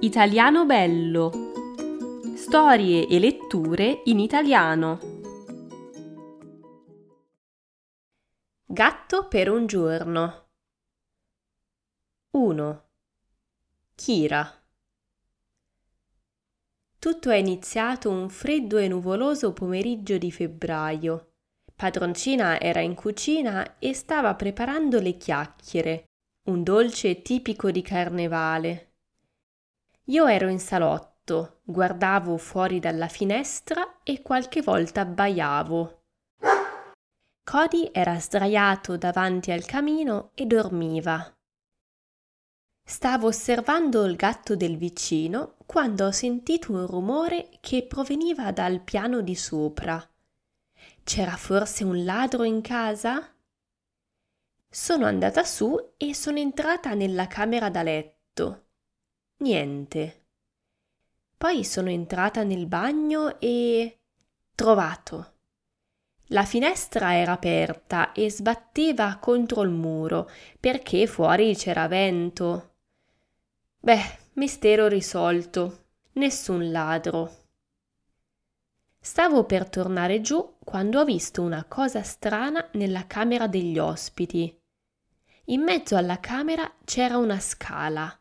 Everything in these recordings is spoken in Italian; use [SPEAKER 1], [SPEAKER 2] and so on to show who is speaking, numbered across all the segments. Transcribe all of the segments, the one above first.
[SPEAKER 1] Italiano bello. Storie e letture in italiano. Gatto per un giorno. 1. Kira. Tutto è iniziato un freddo e nuvoloso pomeriggio di febbraio. Padroncina era in cucina e stava preparando le chiacchiere, un dolce tipico di carnevale. Io ero in salotto, guardavo fuori dalla finestra e qualche volta abbaiavo. Cody era sdraiato davanti al camino e dormiva. Stavo osservando il gatto del vicino quando ho sentito un rumore che proveniva dal piano di sopra. C'era forse un ladro in casa? Sono andata su e sono entrata nella camera da letto. Niente. Poi sono entrata nel bagno e trovato. La finestra era aperta e sbatteva contro il muro perché fuori c'era vento. Beh, mistero risolto. Nessun ladro. Stavo per tornare giù quando ho visto una cosa strana nella camera degli ospiti. In mezzo alla camera c'era una scala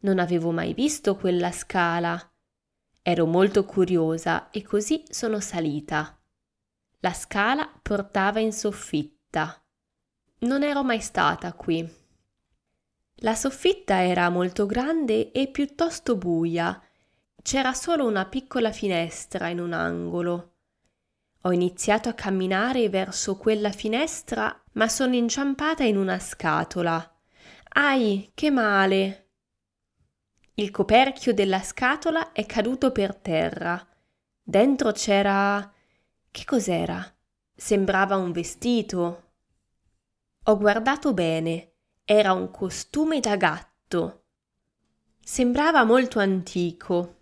[SPEAKER 1] non avevo mai visto quella scala. Ero molto curiosa e così sono salita. La scala portava in soffitta. Non ero mai stata qui. La soffitta era molto grande e piuttosto buia. C'era solo una piccola finestra in un angolo. Ho iniziato a camminare verso quella finestra, ma sono inciampata in una scatola. Ai, che male! Il coperchio della scatola è caduto per terra. Dentro c'era. Che cos'era? Sembrava un vestito. Ho guardato bene. Era un costume da gatto. Sembrava molto antico.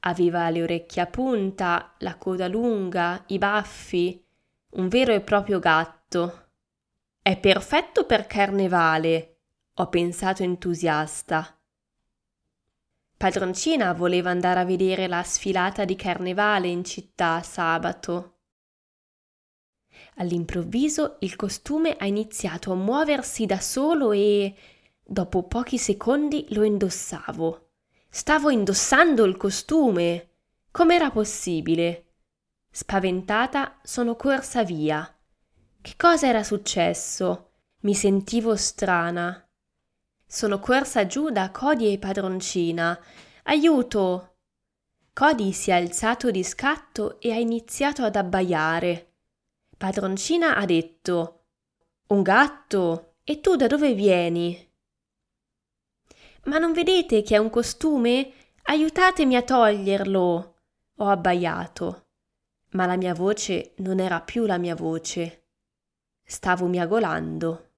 [SPEAKER 1] Aveva le orecchie a punta, la coda lunga, i baffi, un vero e proprio gatto. È perfetto per carnevale, ho pensato entusiasta. Padroncina voleva andare a vedere la sfilata di carnevale in città sabato. All'improvviso il costume ha iniziato a muoversi da solo e dopo pochi secondi lo indossavo. Stavo indossando il costume. Com'era possibile? Spaventata sono corsa via. Che cosa era successo? Mi sentivo strana. Sono corsa giù da Cody e padroncina. Aiuto! Cody si è alzato di scatto e ha iniziato ad abbaiare. Padroncina ha detto Un gatto? E tu da dove vieni? Ma non vedete che è un costume? Aiutatemi a toglierlo! Ho abbaiato. Ma la mia voce non era più la mia voce. Stavo miagolando.